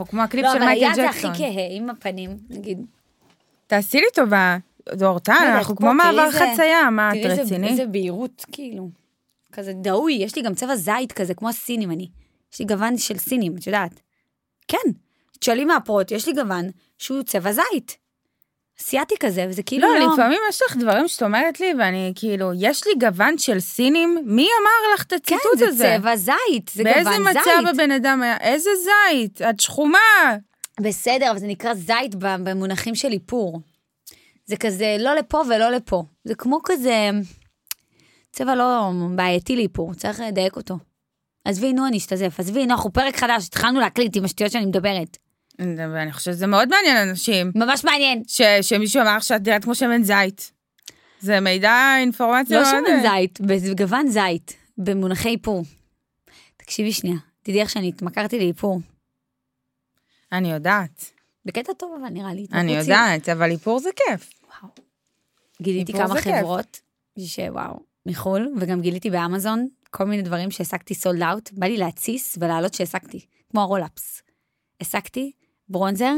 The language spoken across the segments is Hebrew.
אנחנו כמו הקליפ לא, של אבל מייקל היד זה הכי ג'קסון. כהה, עם הפנים, נגיד. תעשי לי טובה, דורטל, לא אנחנו כמו מעבר חצייה, מה, את תראי איזה- רצינית? איזה בהירות, כאילו. כזה דהוי, יש לי גם צבע זית כזה, כמו הסינים אני. יש לי גוון של סינים, את יודעת. כן, תשאלי מהפרוט, יש לי גוון שהוא צבע זית. אסיאתי כזה, וזה כאילו לא, לא... לפעמים יש לך דברים שאת אומרת לי, ואני כאילו, יש לי גוון של סינים, מי אמר לך את כן, הציטוט זה הזה? צבע זית, זה באיזה גוון זית. מצב הבן אדם היה? איזה זית? את שחומה. בסדר, אבל זה נקרא זית במונחים של איפור. זה כזה לא לפה ולא לפה. זה כמו כזה צבע לא בעייתי לאיפור, צריך לדייק אותו. עזבי, נו, אני אשתזף. עזבי, נו, אנחנו פרק חדש, התחלנו להקליט עם השטויות שאני מדברת. ואני חושבת שזה מאוד מעניין אנשים, ממש מעניין. ש- שמישהו אמר שאת נראית כמו שמן זית. זה מידע, אינפורמציה לא. שמן זית, בגוון זית, במונחי איפור. תקשיבי שנייה, תדעי איך שאני התמכרתי לאיפור. אני יודעת, בקטע טוב, אבל נראה לי. אני יודעת, אבל איפור זה כיף. וואו. גיליתי כמה. חברות, שוואו, מחו"ל, וגם גיליתי באמזון כל מיני דברים שהשגתי sold out, בא לי להתסיס ולהעלות שהשגתי, כמו הרולאפס. השגתי ברונזר,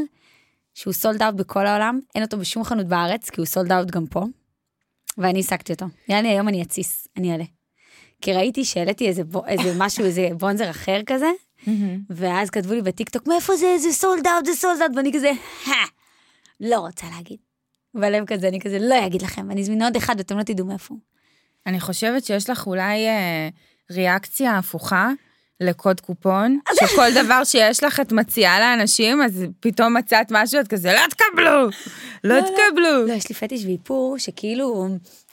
שהוא sold out בכל העולם, אין אותו בשום חנות בארץ, כי הוא sold out גם פה, ואני השגתי אותו. נראה לי היום אני אתסיס, אני אעלה. כי ראיתי שהעליתי איזה, בו- איזה משהו, איזה ברונזר אחר כזה, ואז כתבו לי בטיקטוק, מאיפה זה, זה sold out, זה sold out, ואני כזה, לא רוצה להגיד. בלב כזה, אני כזה, לא אגיד לכם, אני אזמין עוד אחד ואתם לא תדעו מאיפה. הוא. אני חושבת שיש לך אולי אה, ריאקציה הפוכה לקוד קופון, שכל דבר שיש לך את מציעה לאנשים, אז פתאום מצאת משהו, את כזה, לא תקבלו, לא לא. תקבלו. לא, יש לי פטיש לאיפור, שכאילו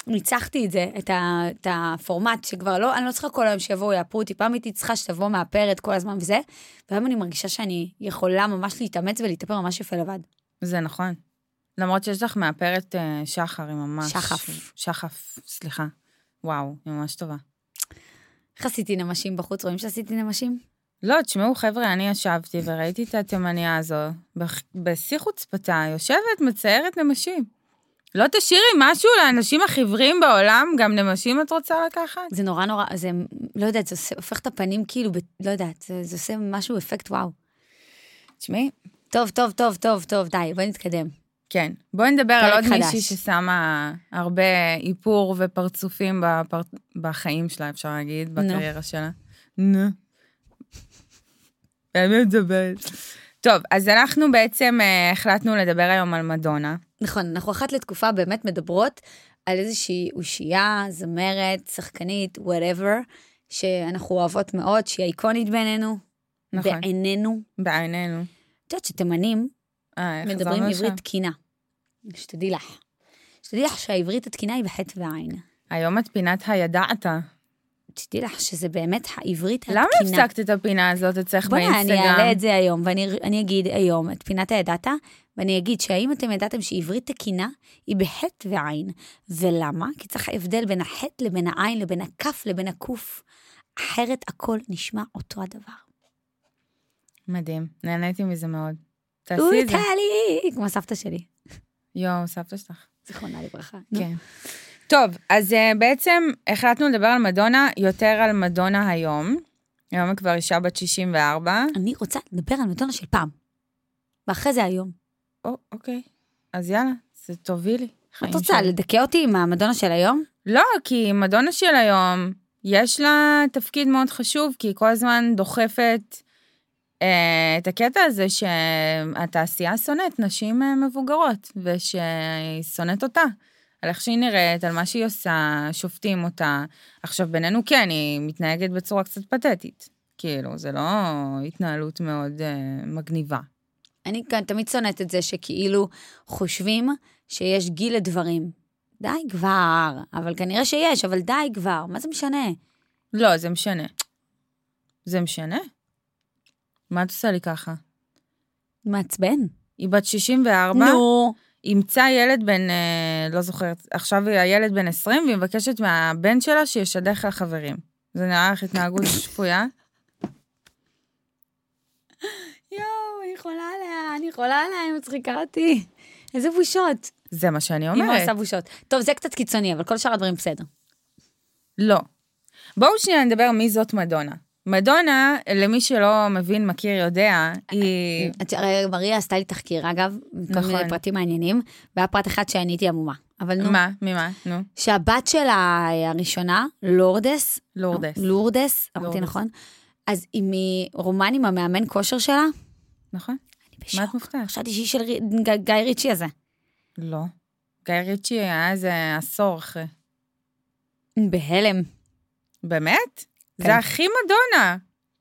ניצחתי את זה, את, ה, את הפורמט, שכבר לא, אני לא צריכה כל היום שיבואו יאפרו אותי, פעם הייתי צריכה שתבוא מאפרת כל הזמן וזה, והיום אני מרגישה שאני יכולה ממש להתאמץ ולהתאפר ממש יפה לבד. זה נכון. למרות שיש לך מאפרת אה, שחר, היא ממש... שחף. שחף, סליחה. וואו, היא ממש טובה. איך עשיתי נמשים בחוץ? רואים שעשיתי נמשים? לא, תשמעו, חבר'ה, אני ישבתי וראיתי את התימניה הזו, בשיא חוצפתה, יושבת, מציירת נמשים. לא תשאירי משהו לאנשים החיוורים בעולם, גם נמשים את רוצה לקחת? זה נורא נורא, זה, לא יודעת, זה עושה, הופך את הפנים כאילו, ב, לא יודעת, זה, זה עושה משהו, אפקט וואו. תשמעי, טוב, טוב, טוב, טוב, טוב, די, בואי נתקדם. כן. בואי נדבר על עוד חדש. מישהי ששמה הרבה איפור ופרצופים בפר... בחיים שלה, אפשר להגיד. בקריירה שלה. נו. באמת מדברת. טוב, אז אנחנו בעצם אה, החלטנו לדבר היום על מדונה. נכון, אנחנו אחת לתקופה באמת מדברות על איזושהי אושייה, זמרת, שחקנית, whatever, שאנחנו אוהבות מאוד, שהיא איקונית בעינינו, נכון. בעינינו. בעינינו. את יודעת שתימנים מדברים חזרנו עברית. תקינה. שתדעי לך. שתדעי לך שהעברית התקינה היא בחטא ועין. היום את פינת הידעת. תדעי לך שזה באמת העברית התקינה. למה הפסקת את הפינה הזאת אצלך באינסטגרם? אני אעלה את זה היום, ואני אני אגיד היום את פינת הידעת, ואני אגיד שהאם אתם ידעתם שעברית תקינה היא בחטא ועין. ולמה? כי צריך הבדל בין החטא לבין העין, לבין הכף לבין הקוף. אחרת הכל נשמע אותו הדבר. מדהים, נהניתי מזה מאוד. תעשי את זה. טלי! כמו סבתא שלי, יואו, סבתא שלך. זיכרונה לברכה. כן. טוב, אז uh, בעצם החלטנו לדבר על מדונה, יותר על מדונה היום. היום היא כבר אישה בת 64. אני רוצה לדבר על מדונה של פעם. ואחרי זה היום. או, אוקיי. אז יאללה, זה תובילי. את רוצה. לדכא אותי עם המדונה של היום? לא, כי מדונה של היום, יש לה תפקיד מאוד חשוב, כי היא כל הזמן דוחפת אה, את הקטע הזה שהתעשייה שונאת נשים אה, מבוגרות, ושהיא שונאת אותה. על איך שהיא נראית, על מה שהיא עושה, שופטים אותה. עכשיו, בינינו כן, היא מתנהגת בצורה קצת פתטית. כאילו, זה לא התנהלות מאוד אה, מגניבה. אני כאן תמיד שונאת את זה שכאילו חושבים שיש גיל לדברים. די כבר, אבל כנראה שיש, אבל די כבר, מה זה משנה? לא, זה משנה. זה משנה? מה את עושה לי ככה? מעצבן. היא בת 64, נו. אימצה ילד בן, אה, לא זוכרת, עכשיו היא הילד בן 20, והיא מבקשת מהבן שלה שישדך לה חברים. זה נראה לך התנהגות שפויה? יואו, אני חולה עליה, אני חולה עליה, היא מצחיקה אותי. איזה בושות. זה מה שאני אמא אומרת. עושה בושות. טוב, זה קצת קיצוני, אבל כל שאר הדברים בסדר. לא. בואו שנייה נדבר מי זאת מדונה. מדונה, למי שלא מבין, מכיר, יודע, היא... את- הרי מריה עשתה לי תחקיר, אגב, כל נכון. פרטים מעניינים, והיה פרט אחד שאני הייתי עמומה. אבל נו, מה? ממה? נו. שהבת שלה הראשונה, לורדס, לורדס. לורדס, אמרתי. נכון? אז היא מרומן עם המאמן כושר שלה? נכון? אני בשוק. מה את מופתעת? חשבתי שהיא של גיא ריצ'י הזה. לא. גיא ריצ'י היה איזה עשור אחרי. בהלם. באמת? כן. זה הכי מדונה.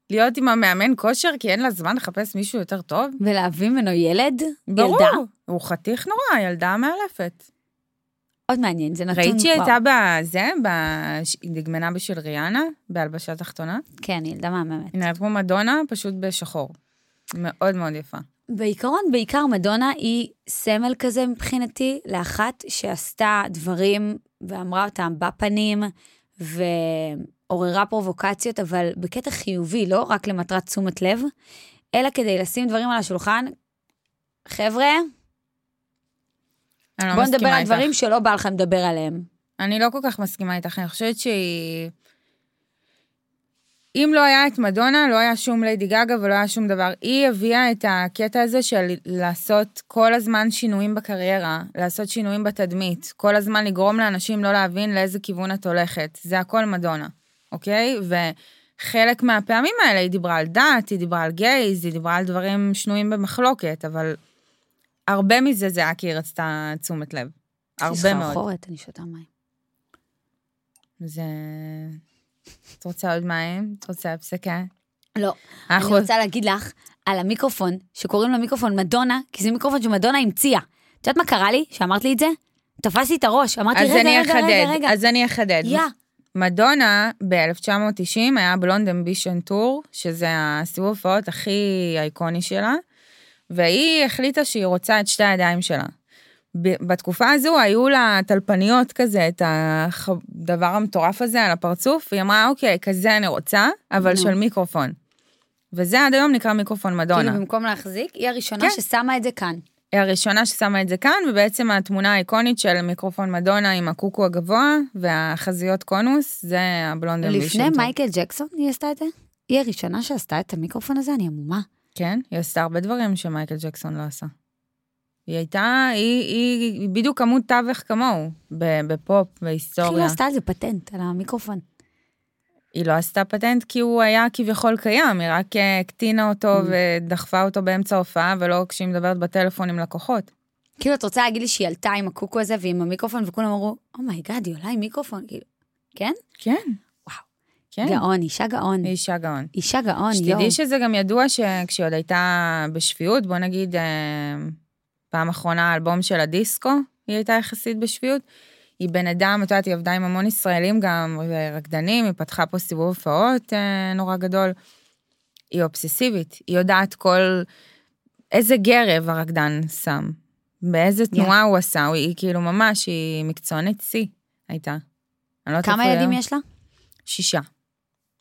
להיות עם המאמן כושר כי אין לה זמן לחפש מישהו יותר טוב? ולהביא ממנו ילד? ברור. ילדה? הוא חתיך נורא, ילדה מאלפת. עוד מעניין, זה נתון... ראית שהיא. הייתה בזה, בש- היא דגמנה בשביל ריאנה, בהלבשה תחתונה? כן, ילדה מהממת. היא נראית כמו מדונה, פשוט בשחור. מאוד מאוד יפה. בעיקרון, בעיקר מדונה היא סמל כזה מבחינתי, לאחת שעשתה דברים ואמרה אותם בפנים, ועוררה פרובוקציות, אבל בקטע חיובי, לא רק למטרת תשומת לב, אלא כדי לשים דברים על השולחן. חבר'ה, אני לא בואו נדבר על. דברים שלא בא לכם לדבר עליהם. אני לא כל כך מסכימה איתך, אני חושבת שהיא... אם לא היה את מדונה, לא היה שום ליידי גגה ולא היה שום דבר. היא הביאה את הקטע הזה של לעשות כל הזמן שינויים בקריירה, לעשות שינויים בתדמית, כל הזמן לגרום לאנשים לא להבין לאיזה כיוון את הולכת. זה הכל מדונה, אוקיי? וחלק מהפעמים האלה היא דיברה על דת, היא דיברה על גייז, היא דיברה על דברים שנויים במחלוקת, אבל הרבה מזה זה היה כי היא רצתה תשומת לב. הרבה מאוד. סחרחורת, אני שותה מים. זה... את רוצה עוד מים? את רוצה הפסקה? לא. אני רוצה להגיד לך על המיקרופון, שקוראים לו מיקרופון מדונה, כי זה מיקרופון שמדונה המציאה. את יודעת מה קרה לי שאמרת לי את זה? תפס לי את הראש, אמרתי, רגע, רגע, רגע, רגע. אז אני אחדד. יא, מדונה ב-1990 היה בלונד אמבישן טור, שזה הסיבוב הופעות הכי אייקוני שלה, והיא החליטה שהיא רוצה את שתי הידיים שלה. בתקופה הזו היו לה טלפניות כזה, את הדבר המטורף הזה על הפרצוף, והיא אמרה, אוקיי, כזה אני רוצה, אבל. של מיקרופון. וזה עד היום נקרא מיקרופון מדונה. כאילו במקום להחזיק, היא הראשונה כן. ששמה את זה כאן. היא הראשונה ששמה את זה כאן, ובעצם התמונה האיקונית של מיקרופון מדונה עם הקוקו הגבוה והחזיות קונוס, זה ה Blond Ambition. לפני. מייקל ג'קסון היא עשתה את זה? היא הראשונה שעשתה את המיקרופון הזה? אני המומה. כן, היא עשתה הרבה דברים שמייקל ג'קסון לא עשה. היא הייתה, היא, היא, היא בדיוק עמוד תווך כמוהו, בפופ, בהיסטוריה. עשתה על זה פטנט, על המיקרופון. היא לא עשתה פטנט כי הוא היה כביכול קיים, היא רק אה, הקטינה אותו Mm. ודחפה אותו באמצע ההופעה, ולא כשהיא מדברת בטלפון עם לקוחות. כאילו, את רוצה להגיד לי שהיא עלתה עם הקוקו הזה ועם המיקרופון, וכולם אמרו, oh my god, היא עולה עם מיקרופון, כאילו, כן? כן. כן. גאון, אישה גאון. היא אישה גאון. אישה גאון, יואו. שתדעי שזה גם ידוע שכשהיא עוד הייתה בשפיות, בוא נגיד, אה, פעם אחרונה האלבום של הדיסקו, היא הייתה יחסית בשפיות. היא בן אדם, את יודעת, היא עבדה עם המון ישראלים גם, ורקדנים, היא פתחה פה סיבוב הופעות אה, נורא גדול. היא אובססיבית, היא יודעת כל... איזה גרב הרקדן שם, באיזה תנועה הוא עשה, היא כאילו ממש, היא מקצוענית שיא הייתה. לא כמה ילדים. יש לה? שישה.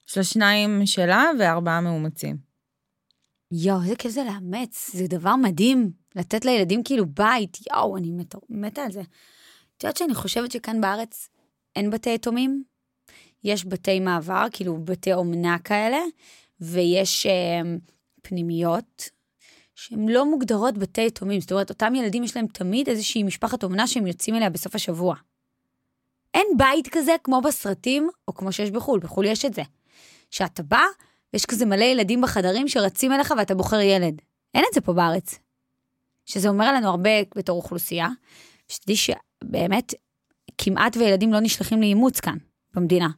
יש לה שניים שלה וארבעה מאומצים. יואו, איזה כיף זה לאמץ, זה דבר מדהים. לתת לילדים כאילו בית, יואו, אני מתה, מתה על זה. את יודעת שאני חושבת שכאן בארץ אין בתי יתומים? יש בתי מעבר, כאילו בתי אומנה כאלה, ויש אה, פנימיות שהן לא מוגדרות בתי יתומים. זאת אומרת, אותם ילדים יש להם תמיד איזושהי משפחת אומנה שהם יוצאים אליה בסוף השבוע. אין בית כזה כמו בסרטים, או כמו שיש בחו"ל, בחו"ל יש את זה. שאתה בא, ויש כזה מלא ילדים בחדרים שרצים אליך ואתה בוחר ילד. אין את זה פה בארץ. שזה אומר עלינו הרבה בתור אוכלוסייה, שתדעי שבאמת כמעט וילדים לא נשלחים לאימוץ כאן, במדינה.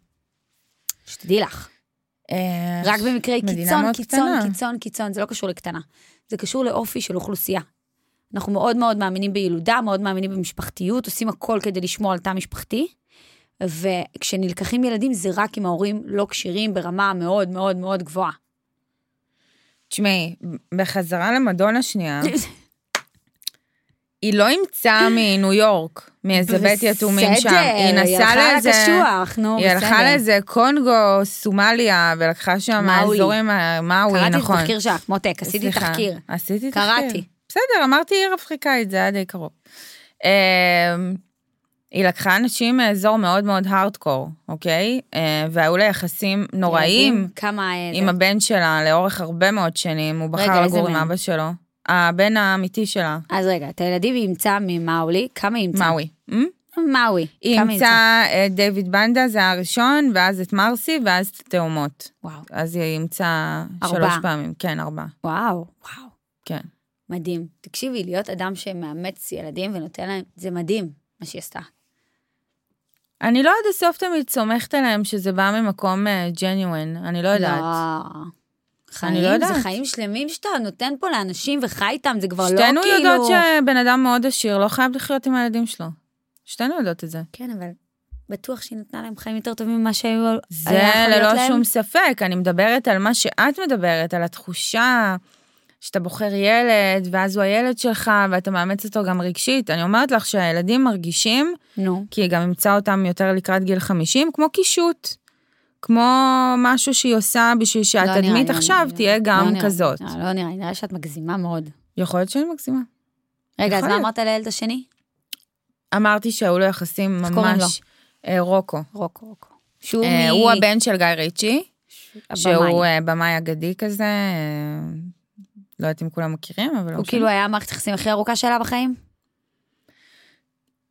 שתדעי לך. אה, רק במקרי קיצון, קיצון. קיצון, קיצון, זה לא קשור לקטנה. זה קשור לאופי של אוכלוסייה. אנחנו מאוד מאוד מאמינים בילודה, מאוד מאמינים במשפחתיות, עושים הכל כדי לשמור על תא משפחתי, וכשנלקחים ילדים זה רק אם ההורים לא כשירים ברמה מאוד מאוד מאוד גבוהה. תשמעי, בחזרה למדונה שנייה, היא לא אימצה מניו יורק, מאיזה בית יתומים שם. היא בסדר, נסעה היא לאיזה... הלכה לקשוח, נו, היא הלכה בסדר. לאיזה קונגו, סומליה, ולקחה שם. האזורים, ה- מאוי, קראתי את נכון. התחקיר שלך, מותק, עשיתי תחקיר. עשיתי תחקיר. קראתי. בסדר, אמרתי עיר אפריקאית, זה היה די קרוב. היא לקחה אנשים מאזור מאוד מאוד הארדקור, אוקיי? אה, והיו לה יחסים ילדים, כמה... אה, עם הבן שלה לאורך הרבה מאוד שנים, הוא בחר לגור עם? אבא שלו. הבן האמיתי שלה, אז רגע, את הילדים היא אימצה ממאולי, כמה היא אימצה? מלאווי. מלאווי. היא אימצה את דיוויד בנדה, זה הראשון, ואז את מרסי, ואז את התאומות. וואו, אז היא אימצה. שלוש פעמים, כן, ארבע, וואו, וואו. כן. מדהים. תקשיבי, להיות אדם שמאמץ ילדים ונותן להם, זה מדהים, מה שהיא עשתה. אני לא עד הסוף תמיד סומכת עליהם שזה בא ממקום genuine, אני לא יודעת. לא. חיים, אני לא יודעת. זה חיים שלמים שאתה נותן פה לאנשים וחי איתם, זה כבר לא שתינו כאילו... יודעות שבן אדם מאוד עשיר לא חייב לחיות עם הילדים שלו. שתינו יודעות את זה. כן, אבל בטוח שהיא נתנה להם חיים יותר טובים ממה שהיו... זה ללא להם. שום ספק, אני מדברת על מה שאת מדברת, על התחושה שאתה בוחר ילד, ואז הוא הילד שלך, ואתה מאמץ אותו גם רגשית. אני אומרת לך שהילדים מרגישים, נו. כי היא גם אימצה אותם יותר לקראת גיל 50, כמו קישוט. כמו משהו שהיא עושה בשביל לא שהתדמית לי, עכשיו לא תהיה גם לא כזאת. לא, לא נראה נראה שאת מגזימה מאוד. יכול להיות שאני מגזימה. רגע, אז מה. אמרת לילד השני? אמרתי שהיו לו יחסים ממש... אה, רוקו. רוקו, רוקו. שהוא אה, מ... הוא הבן של גיא ריצ'י. שהוא אה, במאי אגדי כזה, אה, לא יודעת אם כולם מכירים, אבל לא הוא. כאילו היה המערכת היחסים הכי ארוכה שלה בחיים?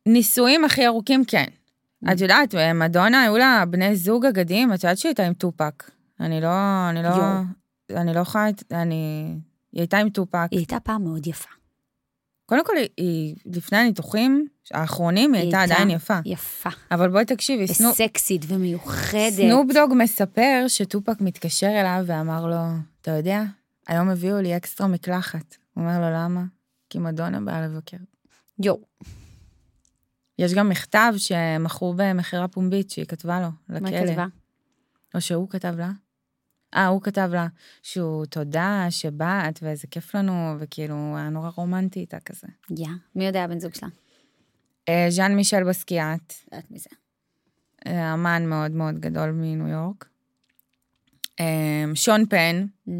נישואים הכי ארוכים, כן. את יודעת, אה, מדונה, היו לה בני זוג אגדיים, את יודעת שהיא הייתה עם טופק. אני לא, אני לא, יואו. אני לא יכולה, אני... היא הייתה עם טופק. היא הייתה פעם מאוד יפה. קודם כל, היא- לפני הניתוחים האחרונים, היא היא הייתה הייתה- עדיין יפה. יפה. אבל בואי תקשיבי, סנופ, וסקסית ומיוחדת. סנופ דוג מספר שטופק מתקשר אליו ואמר לו, אתה יודע, היום הביאו לי אקסטרה מקלחת. הוא אומר לו, למה? כי מדונה באה לבקר. יואו. יש גם מכתב שמכרו במכירה פומבית שהיא כתבה לו, לכלא. מה היא כתבה? או שהוא כתב לה. אה, הוא כתב לה שהוא תודה שבאת ואיזה כיף לנו, וכאילו, היה נורא רומנטי איתה כזה. יא. מי יודע הבן זוג שלה? אה, ז'אן מישל בסקיאט, יודעת מי זה. אה, אמן מאוד מאוד גדול מניו יורק. אה, שון פן, Mm,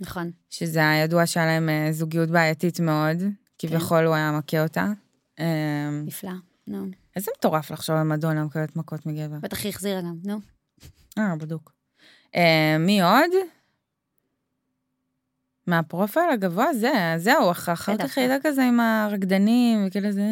נכון. שזה הידוע שהיה להם אה, זוגיות בעייתית מאוד, כביכול הוא היה מכה אותה. אה, נפלא. נו. איזה מטורף לחשוב על מדונה מקבלת מכות מגבר. בטח היא החזירה גם, נו. אה, בדוק. אה, מי עוד? מהפרופיל הגבוה זה, זהו, אח- אחר. כך הייתה כזה עם הרקדנים וכאלה זה...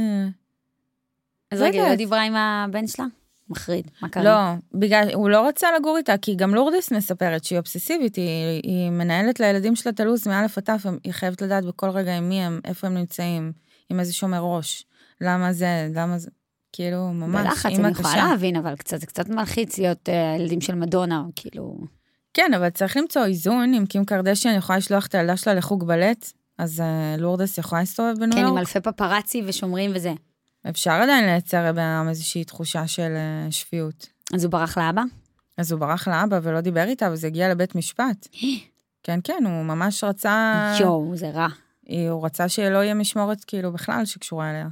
אז רגע, היא לא. דיברה עם הבן שלה? מחריד. מה קרה? לא, בגלל, הוא לא רצה לגור איתה, כי גם לורדס מספרת שהיא אובססיבית, היא, היא מנהלת לילדים שלה את הלו"ז מא' עד ת', היא חייבת לדעת בכל רגע עם מי הם, איפה הם נמצאים, עם איזה שומר ראש. למה זה, למה זה, כאילו, ממש, בלחץ, אימא אני יכולה. להבין, אבל קצת, זה קצת מלחיץ להיות אה, ילדים של מדונה, כאילו... כן, אבל צריך למצוא איזון, אם קים קרדשן יכולה לשלוח את הילדה שלה לחוג בלט, אז אה, לורדס יכולה להסתובב בניו כן, עם יורק. אלפי פפרצי ושומרים וזה. אפשר עדיין לייצר בעם איזושהי תחושה של אה, שפיות. אז הוא ברח לאבא? אז הוא ברח לאבא ולא דיבר איתה, וזה הגיע לבית משפט. כן, כן, הוא ממש רצה... יואו, זה רע. הוא רצה שלא יהיה משמורת כאילו בכלל שקשורה אליה.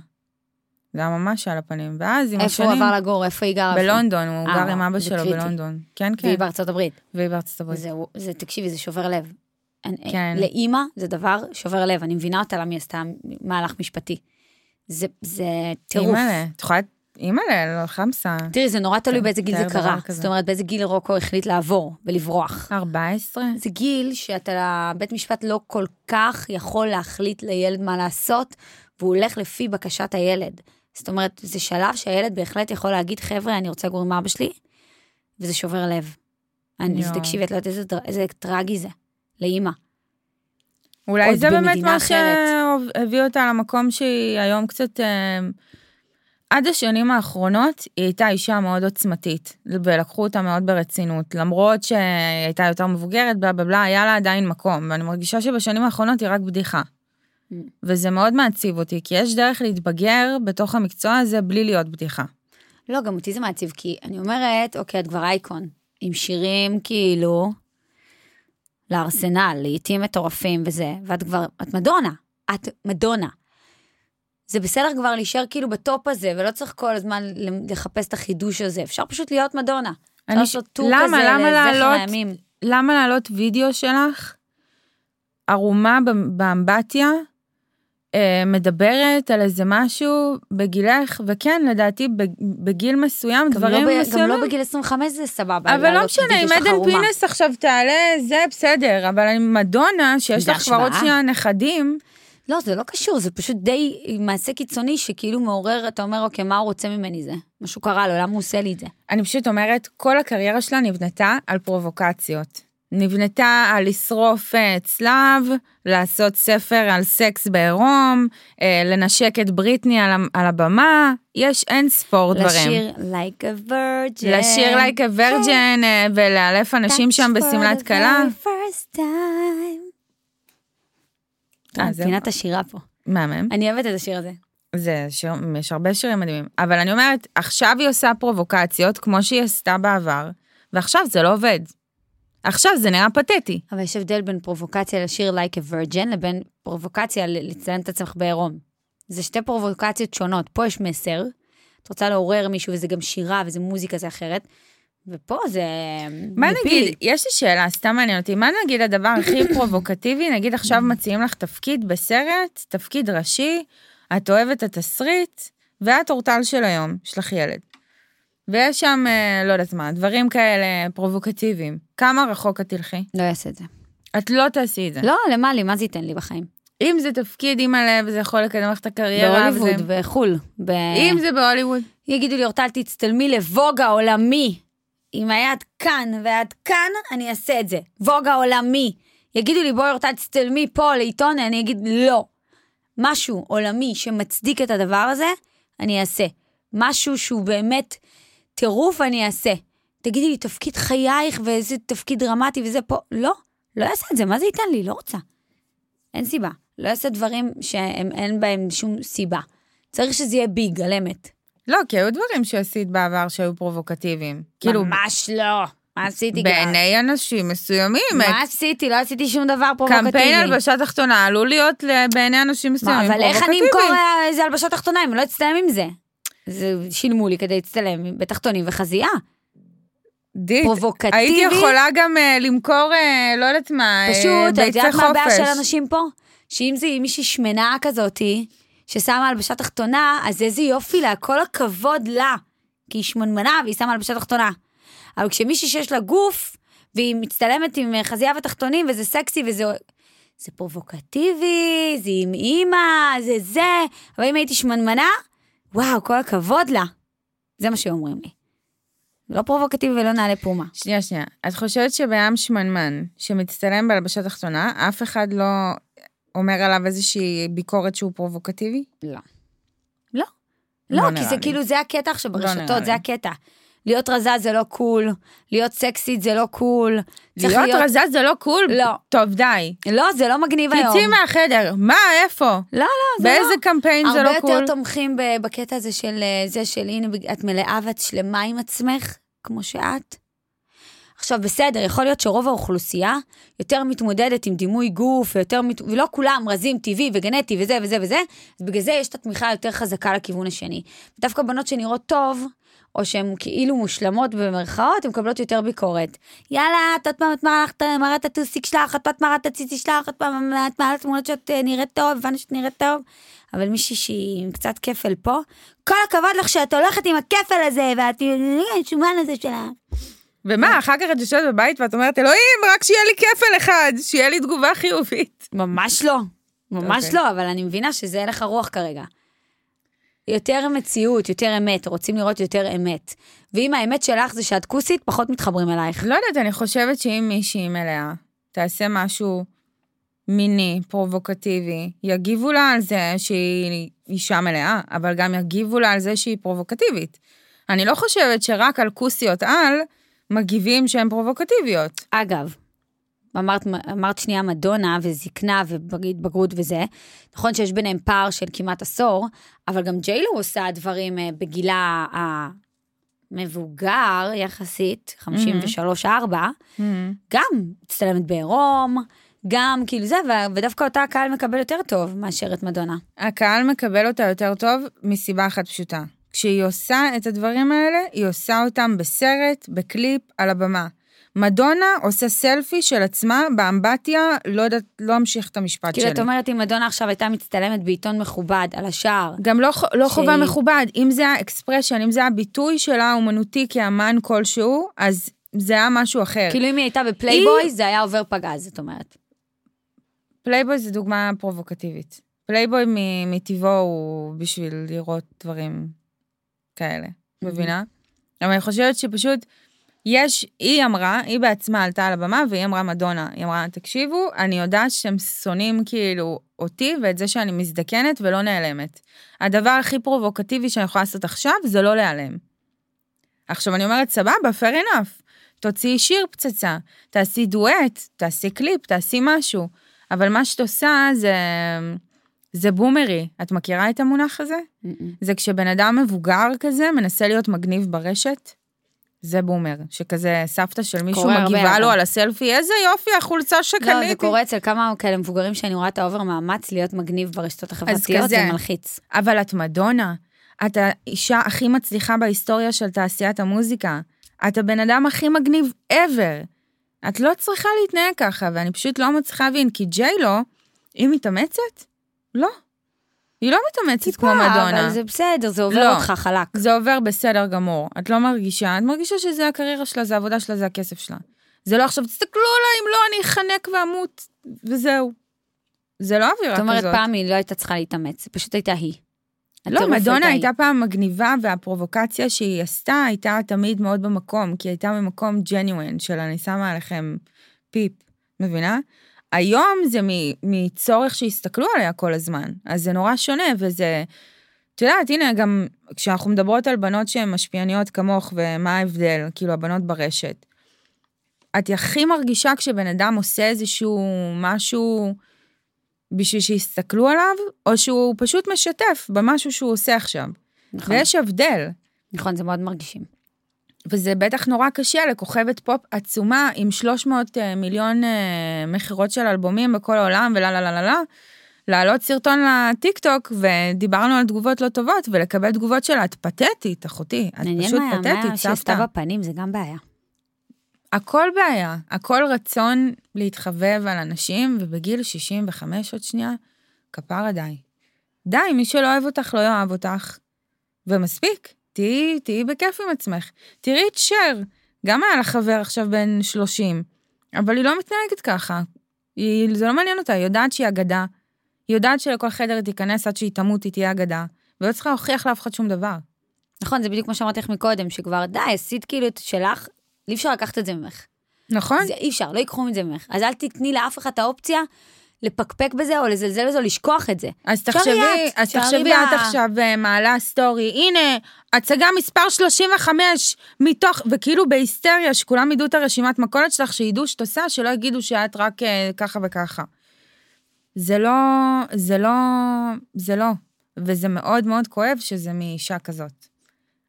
זה היה ממש על הפנים. ואז עם איפה הוא השנים... עבר לגור? איפה היא גרה? בלונדון, הוא אה, גר עם אבא שלו. בלונדון. כן, כן. והיא בארצות הברית. והיא בארצות הברית. זה, תקשיבי, זה שובר לב. כן. לאימא זה דבר שובר לב, אני מבינה אותה למה היא עשתה מהלך משפטי. זה, זה טירוף. אימא'לה, את יכולה... אימא'לה, לא חמסה. תראי, זה נורא תלוי באיזה גיל זה קרה. כזה. זאת אומרת, באיזה גיל רוקו החליט לעבור ולברוח. 14? זה גיל שאתה, בית משפט לא כל כך יכול להחליט לילד מה לעשות, והוא הולך לפי בקשת הילד. זאת אומרת, זה שלב שהילד בהחלט יכול להגיד, חבר'ה, אני רוצה לגור עם אבא שלי, וזה שובר לב. אני. תקשיבי, את לא יודעת איזה טרגי זה, לאימא. אולי זה באמת מה. שהביא אותה למקום שהיא היום קצת... אה, עד השנים האחרונות היא הייתה אישה מאוד עוצמתית, ולקחו אותה מאוד ברצינות, למרות שהיא הייתה יותר מבוגרת, בלה בלה בלה, היה לה עדיין מקום, ואני מרגישה שבשנים האחרונות היא רק בדיחה. Mm. וזה מאוד מעציב אותי, כי יש דרך להתבגר בתוך המקצוע הזה בלי להיות בדיחה. לא, גם אותי זה מעציב, כי אני אומרת, אוקיי, את כבר אייקון, עם שירים כאילו לארסנל, לעיתים מטורפים וזה, ואת כבר, את מדונה, את מדונה. זה בסדר כבר להישאר כאילו בטופ הזה, ולא צריך כל הזמן לחפש את החידוש הזה, אפשר פשוט להיות מדונה. אפשר לעשות טור למה? כזה לזכר לעלות- הימים. למה להעלות וידאו שלך ערומה באמבטיה, מדברת על איזה משהו בגילך, וכן, לדעתי בגיל מסוים, דברים לא מסוימים. גם לא בגיל 25 זה סבבה. אבל לא לעלות משנה, אם עדן. פינס עכשיו תעלה, זה בסדר, אבל עם מדונה, שיש לך כבר עוד. שנייה נכדים, לא, זה לא קשור, זה פשוט די מעשה קיצוני שכאילו מעורר, אתה אומר, אוקיי, מה הוא רוצה ממני זה? משהו קרה לו, למה הוא עושה לי את זה? אני פשוט אומרת, כל הקריירה שלה נבנתה על פרובוקציות. נבנתה על לשרוף אה, צלב, לעשות ספר על סקס בעירום, אה, לנשק את בריטני על, הבמה, יש אין ספור דברים. לשיר like a virgin. לשיר like a virgin אה, ולאלף אנשים שם בשמלת כלה. פינת השירה פה. מהמם. אני אוהבת את השיר הזה. זה שיר, יש הרבה שירים מדהימים. אבל אני אומרת, עכשיו היא עושה פרובוקציות כמו שהיא עשתה בעבר, ועכשיו זה לא עובד. עכשיו זה נראה פתטי. אבל יש הבדל בין פרובוקציה לשיר like a virgin לבין פרובוקציה לציין את עצמך בעירום. זה שתי פרובוקציות שונות. פה יש מסר, את רוצה לעורר מישהו וזה גם שירה וזה מוזיקה זה אחרת, ופה זה מה דבילי. נגיד, יש לי שאלה, סתם מעניין אותי, מה נגיד הדבר הכי פרובוקטיבי, נגיד עכשיו מציעים לך תפקיד בסרט, תפקיד ראשי, את אוהבת את התסריט, ואת אורטל של היום, יש לך ילד. ויש שם, אה, לא יודעת מה, דברים כאלה פרובוקטיביים. כמה רחוק את תלכי? לא אעשה את זה. את לא תעשי את זה. לא, למה לי? מה זה ייתן לי בחיים? אם זה תפקיד עם הלב, זה יכול לקדם לך את הקריירה. וזה- בהוליווד, בחו"ל. ב- אם זה בהוליווד. יגידו לי, אורטל, תצטלמי לווג העולמי. אם היד כאן והיד כאן, אני אעשה את זה. ווג העולמי. יגידו לי, בואי אורטל, תצטלמי פה לעיתון, אני אגיד לא. משהו עולמי שמצדיק את הדבר הזה, אני אעשה. משהו שהוא באמת טירוף, אני אעשה. תגידי לי, תפקיד חייך ואיזה תפקיד דרמטי וזה פה. לא, לא אעשה את זה, מה זה ייתן לי? לא רוצה. אין סיבה. לא אעשה דברים שאין בהם שום סיבה. צריך שזה יהיה ביג, על אמת. לא, כי היו דברים שעשית בעבר שהיו פרובוקטיביים. כאילו, ממש לא. מה עשיתי כבר? בעיני אנשים מסוימים. מה עשיתי? לא עשיתי שום דבר פרובוקטיבי. קמפיין הלבשה תחתונה עלול להיות בעיני אנשים מסוימים אבל איך אני פרובוקטיבי. אמכור אה, איזה הלבשת תחתונה אם לא אצטלם עם זה? זה שילמו לי כדי להצטלם בתחתונים וחזייה. דית, פרובוקטיבי. הייתי יכולה גם אה, למכור, אה, לא יודעת מה, אה, פשוט, את ביצי יודעת מה הבעיה חופש. של אנשים פה? שאם זה מישהי שמנה כזאתי, ששמה הלבשה תחתונה, אז איזה יופי לה, כל הכבוד לה. כי היא שמנמנה והיא שמה הלבשה תחתונה. אבל כשמישהי שיש לה גוף, והיא מצטלמת עם חזייה ותחתונים, וזה סקסי וזה... זה פרובוקטיבי, זה עם אימא, זה זה, אבל אם הייתי שמנמנה, וואו, כל הכבוד לה. זה מה שאומרים לי. לא פרובוקטיבי ולא נעלי פומה. שנייה, שנייה. את חושבת שבעם שמנמן שמצטלם בהלבשה תחתונה, אף אחד לא אומר עליו איזושהי ביקורת שהוא פרובוקטיבי? לא. לא. לא לא, כי זה לי. כאילו, זה הקטע עכשיו לא ברשתות, לי. זה הקטע. להיות רזה זה לא קול, להיות סקסית זה לא cool. צריך להיות רזה זה לא קול? לא. טוב, די. לא, זה לא מגניב היום. תצאי מהחדר. מה, איפה? לא, לא, זה באיזה לא. קמפיין זה לא הרבה cool? יותר תומכים בקטע הזה של אה, זה של הנה, את מלאה ואת שלמה עם עצמך, כמו שאת. עכשיו, בסדר, יכול להיות שרוב האוכלוסייה יותר מתמודדת עם דימוי גוף, ויותר, מת... ולא כולם רזים טבעי וגנטי וזה וזה וזה, אז בגלל זה יש את התמיכה היותר חזקה לכיוון השני. דווקא בנות שנראות טוב, או שהן כאילו מושלמות במרכאות, הן מקבלות יותר ביקורת. יאללה, את עוד פעם את מראה את- מראה הטוסיק שלך, את עוד פעם מראה את הציצי שלך, עוד פעם את מעלה תמונות שאת אה, נראית טוב, הבנו שאת נראית טוב. אבל מישהי שהיא עם קצת כפל פה, כל הכבוד לך שאת הולכת עם הכפל הזה, ואת עם השומן הזה שלה. ומה, אחר כך את יושבת בבית ואת אומרת, אלוהים, רק שיהיה לי כפל אחד, שיהיה לי תגובה חיובית. ממש לא. ממש אוקיי. לא, אבל אני מבינה שזה הלך הרוח כרגע. יותר מציאות, יותר אמת, רוצים לראות יותר אמת. ואם האמת שלך זה שאת כוסית, פחות מתחברים אלייך. לא יודעת, אני חושבת שאם מישהי מלאה תעשה משהו מיני, פרובוקטיבי, יגיבו לה על זה שהיא אישה מלאה, אבל גם יגיבו לה על זה שהיא פרובוקטיבית. אני לא חושבת שרק על כוסיות על מגיבים שהן פרובוקטיביות. אגב, אמרת, אמרת שנייה מדונה וזקנה והתבגרות וזה, נכון שיש ביניהם פער של כמעט עשור, אבל גם ג'יילו עושה דברים אה, בגילה המבוגר יחסית, 53-4, גם מצטלמת בעירום, גם כאילו זה, ודווקא אותה הקהל מקבל יותר טוב מאשר את מדונה. הקהל מקבל אותה יותר טוב מסיבה אחת פשוטה. כשהיא עושה את הדברים האלה, היא עושה אותם בסרט, בקליפ, על הבמה. מדונה עושה סלפי של עצמה באמבטיה, לא יודעת, לא אמשיך את המשפט כאילו, שלי. את אומרת, אם מדונה עכשיו הייתה מצטלמת בעיתון מכובד על השער, גם לא, לא חובה שהיא- מכובד, אם זה ה expression, אם זה הביטוי שלה האומנותי כאמן כלשהו, אז זה היה משהו אחר. כאילו אם היא הייתה בפלייבוי, זה היה עובר פגז, את אומרת. פלייבוי זה דוגמה פרובוקטיבית. פלייבוי מ- מטבעו הוא בשביל לראות דברים כאלה, מבינה? אבל אני חושבת שפשוט, יש, היא אמרה, היא בעצמה עלתה על הבמה והיא אמרה מדונה, היא אמרה, תקשיבו, אני יודעת שאתם שונאים כאילו אותי ואת זה שאני מזדקנת ולא נעלמת. הדבר הכי פרובוקטיבי שאני יכולה לעשות עכשיו זה לא להיעלם. עכשיו אני אומרת, סבבה, fair enough. תוציאי שיר פצצה, תעשי דואט, תעשי קליפ, תעשי משהו. אבל מה שאת עושה זה, זה בומרי. את מכירה את המונח הזה? זה כשבן אדם מבוגר כזה מנסה להיות מגניב ברשת. זה בומר, שכזה סבתא של מישהו מגיבה לו. על הסלפי, איזה יופי, החולצה שקניתי. לא, זה קורה אצל כמה כאלה מבוגרים שאני רואה את ה over מאמץ להיות מגניב ברשתות החברתיות. זה מלחיץ. אבל את מדונה, את האישה הכי מצליחה בהיסטוריה של תעשיית המוזיקה. את הבן אדם הכי מגניב ever. את לא צריכה להתנהג ככה, ואני פשוט לא מצליחה להבין, כי ג'יילו, היא מתאמצת? לא. היא לא מתאמצת כמו מדונה. אבל זה בסדר, זה עובר לא. אותך חלק. זה עובר בסדר גמור. את לא מרגישה, את מרגישה שזה הקריירה שלה, זה העבודה שלה, זה הכסף שלה. זה לא עכשיו, תסתכלו עליי, אם לא, אני אחנק ואמות, וזהו. זה לא אווירה זאת כזאת. אומרת, פעם היא לא הייתה צריכה להתאמץ, זה פשוט הייתה היא. לא, מדונה היא. הייתה פעם מגניבה, והפרובוקציה שהיא עשתה הייתה תמיד מאוד במקום, כי היא הייתה ממקום genuine של אני שמה עליכם פיפ, מבינה? היום זה מצורך שיסתכלו עליה כל הזמן, אז זה נורא שונה, וזה... את יודעת, הנה, גם כשאנחנו מדברות על בנות שהן משפיעניות כמוך, ומה ההבדל, כאילו, הבנות ברשת. את הכי מרגישה כשבן אדם עושה איזשהו משהו בשביל שיסתכלו עליו, או שהוא פשוט משתף במשהו שהוא עושה עכשיו. נכון, ויש הבדל, נכון, זה מאוד מרגישים. וזה בטח נורא קשה לכוכבת פופ עצומה עם 300 אה, מיליון אה, מכירות של אלבומים בכל העולם ולה לה לה לה לה, להעלות סרטון לטיק טוק ודיברנו על תגובות לא טובות ולקבל תגובות שלה, את פתטית, אחותי, את מעניין פשוט מה היה, מה פתטית, היה שעשתה סבתא. בפנים, זה גם בעיה. הכל בעיה, הכל רצון להתחבב על אנשים, ובגיל 65 עוד שנייה, כפרה די. די, מי שלא אוהב אותך לא יאהב אותך. ומספיק, תהיי, תהיי בכיף עם עצמך. תראי את שר, גם היה לה חבר עכשיו בן 30, אבל היא לא מתנהגת ככה. היא, זה לא מעניין אותה, היא יודעת שהיא אגדה. היא יודעת שלכל חדר היא תיכנס עד שהיא תמות, היא תהיה אגדה. ולא צריכה להוכיח לאף אחד שום דבר. נכון, זה בדיוק מה שאמרתי לך מקודם, שכבר די, עשית כאילו את שלך, אי אפשר לקחת את זה ממך. נכון? זה אי אפשר, לא ייקחו את זה ממך. אז אל תתני לאף אחד את האופציה לפקפק בזה, או לזלזל בזה, או לשכוח את זה. אז תחשבי, את, אז תחשבי את עכשיו אה, מעלה סטורי, הנה, הצגה מספר 35 מתוך, וכאילו בהיסטריה, שכולם ידעו את הרשימת מכולת שלך, שידעו שאת עושה, שלא יגידו שאת רק אה, ככה וככה. זה לא, זה לא, זה לא. וזה מאוד מאוד כואב שזה מאישה כזאת.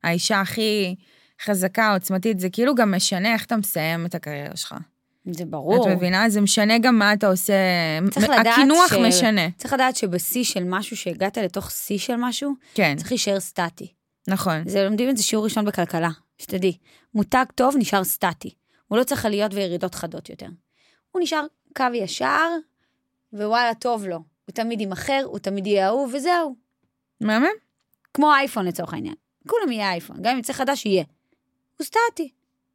האישה הכי חזקה, עוצמתית, זה כאילו גם משנה איך אתה מסיים את הקריירה שלך. זה ברור. את מבינה? זה משנה גם מה אתה עושה. צריך לדעת הקינוח ש- משנה. צריך לדעת שבשיא של משהו, שהגעת לתוך שיא של משהו, כן, צריך להישאר סטטי. נכון. זה לומדים את זה שיעור ראשון בכלכלה, שתדעי. מותג טוב נשאר סטטי. הוא לא צריך עליות וירידות חדות יותר. הוא נשאר קו ישר, ווואלה, טוב לו. הוא תמיד יימכר, הוא תמיד יהיה אהוב, וזהו. מהמם? כמו אייפון לצורך העניין. כולם יהיה אייפון, גם אם יצא חדש, יהיה. הוא סטטי.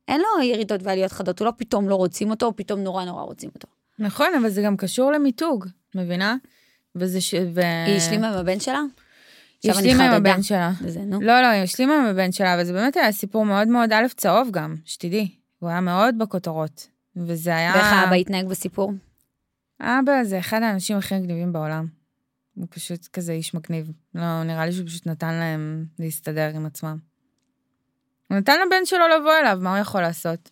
אין לו ירידות ועליות חדות, הוא לא פתאום לא רוצים אותו, או פתאום נורא נורא רוצים אותו. נכון, אבל זה גם קשור למיתוג, מבינה? וזה ש... ו... היא השלימה עם הבן שלה? היא השלימה עם. הבן שלה. וזה, נו. לא, לא, היא השלימה עם הבן שלה, אבל זה באמת היה סיפור מאוד מאוד א' צהוב גם, שתדעי. הוא היה מאוד בכותרות. וזה היה... ואיך האבא התנהג בסיפור? אבא זה אחד האנשים הכי מגניבים בעולם. הוא פשוט כזה איש מגניב. לא, נראה לי שהוא פשוט נתן להם להסתדר עם עצמם. הוא נתן לבן שלו לבוא אליו, מה הוא יכול לעשות?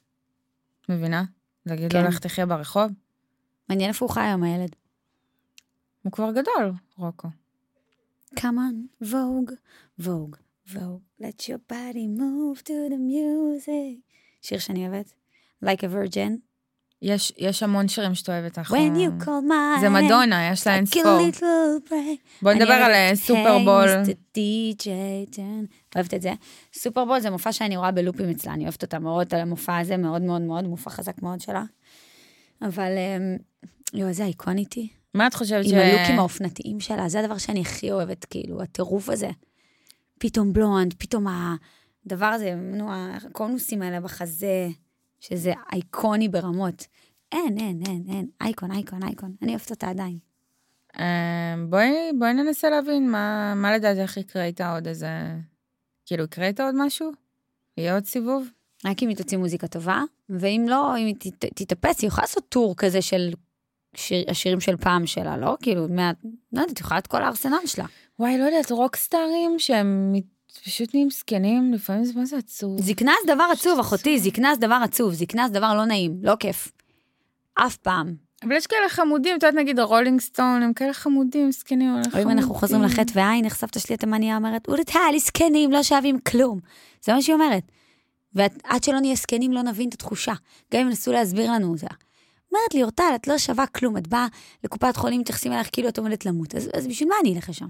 מבינה? להגיד לו, כן. לך תחיה ברחוב? מעניין איפה הוא חי היום, הילד. הוא כבר גדול, רוקו. Come on, Vogue, Vogue, Vogue, let your body move to the music. שיר שאני אוהבת. Like a virgin. יש, יש המון שירים שאת אוהבת. אנחנו- When you call my זה מדונה, יש לה אין like a ספור. little break. בואי נדבר על אה, סופרבול. Turn. אוהבת את זה. סופרבול זה מופע שאני רואה בלופים אצלה, אני אוהבת אותה מאוד, על המופע הזה, מאוד מאוד מאוד, מופע חזק מאוד שלה. אבל, אמ, יואו, איזה איקונית היא. מה את חושבת ש... עם הלוקים האופנתיים שלה, זה הדבר שאני הכי אוהבת, כאילו, הטירוף הזה. פתאום בלונד, פתאום הדבר הזה, נו, הקונוסים האלה בחזה, שזה אייקוני ברמות. אין, אין, אין, אין, אייקון, אייקון, אייקון. אני אוהבת אותה עדיין. אה, בואי, בואי ננסה להבין מה, מה לדעתך יקרה איתה עוד איזה... כאילו, יקרה איתה עוד משהו? יהיה עוד סיבוב? רק אם היא תוציא מוזיקה טובה, ואם לא, אם היא תת- תתאפס, היא יכולה לעשות טור כזה של שיר, השירים של פעם שלה, לא? כאילו, מה, לא יודעת, היא יכולה את כל הארסנל שלה. וואי, לא יודעת, רוקסטארים שהם פשוט נהיים זקנים, לפעמים זה מה זה עצוב. זקנה זה דבר עצוב, אחותי, זקנה זה דבר עצוב, זקנה זה דבר לא נעים, לא כיף. אף פעם. אבל יש כאלה חמודים, את יודעת, נגיד הרולינג סטון, הם כאלה חמודים, זקנים, אבל או אם אנחנו חוזרים חמודים. לחטא ועין, איך סבתא שלי התימניה אומרת, אולי זקנים, לא שווים כלום. זה מה שהיא אומרת. ועד שלא נהיה זקנים לא נבין את התחושה. גם אם ינסו להסביר לנו אותה. אומרת לי, אורטל, את לא שווה כלום, את באה לקופת חולים, מתייחסים אליך כאילו את עומדת למות. אז, אז בשביל מה אני אלך לשם?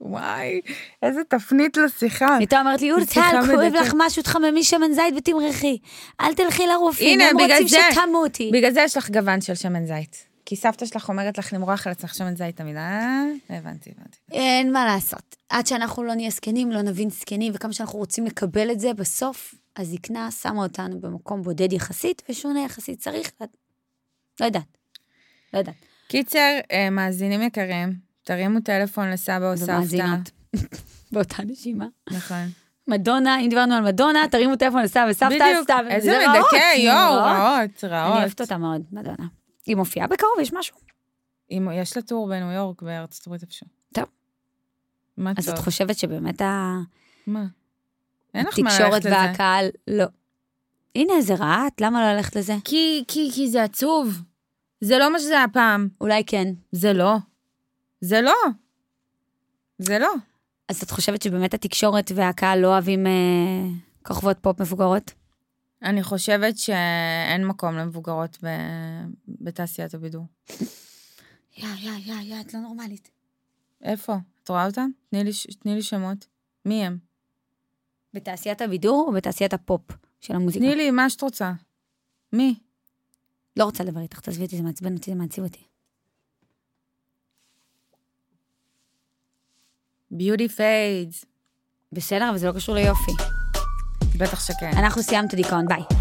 וואי, איזה תפנית לשיחה. הייתה אומרת לי, שיחה אורטל, כואב. לך משהו, תחממי שמן זית ותמרחי. אל תלכי לרופאים, הם רוצים זה- שתמותי. בגלל זה יש לך גוון של שמן זית. כי סבתא שלך אומרת לך למרוח על עצמך שמן זית תמיד, אה? הבנתי, הבנתי. אין מה לעשות. עד שאנחנו לא נהיה זקנים, לא נבין זקנים, וכמה שאנחנו רוצים לקבל את זה, בסוף הזקנה שמה אותנו במקום בודד יחסית ושונה יחסית. צריך, לא יודעת. לא יודעת. קיצר, אה, מאזינים יקרים, תרימו טלפון לסבא או סבתא. באותה נשימה. נכון. מדונה, אם דיברנו על מדונה, תרימו טלפון לסבא וסבתא, בדיוק, סתם. איזה מדכא, יואו, רעות. רעות, רעות. אני אוהבת אותה מאוד, מדונה. היא מופיעה בקרוב, יש משהו. יש לה טור בניו יורק, בארצות הברית איפשהו. טוב. מה אז טוב? את חושבת שבאמת ה- מה? אין לך מה התקשורת ללכת לזה. והקהל, לא. הנה, זה רעת, למה לא ללכת לזה? כי, כי, כי זה עצוב. זה לא מה שזה היה פעם. אולי כן. זה לא. זה לא. זה לא. אז את חושבת שבאמת התקשורת והקהל לא אוהבים אה, כוכבות פופ מבוגרות? אני חושבת שאין מקום למבוגרות ב... בתעשיית הבידור. יא, יא, יא, יא, את לא נורמלית. איפה? את רואה אותם? תני לי, תני לי שמות. מי הם? בתעשיית הבידור או בתעשיית הפופ של המוזיקה? תני לי מה שאת רוצה. מי? לא רוצה לדבר איתך, תעזבי אותי, זה מעצבן אותי, זה מעציב אותי. beauty fades. בסדר, אבל זה לא קשור ליופי. בטח שכן. אנחנו סיימנו את הדיכאון, ביי.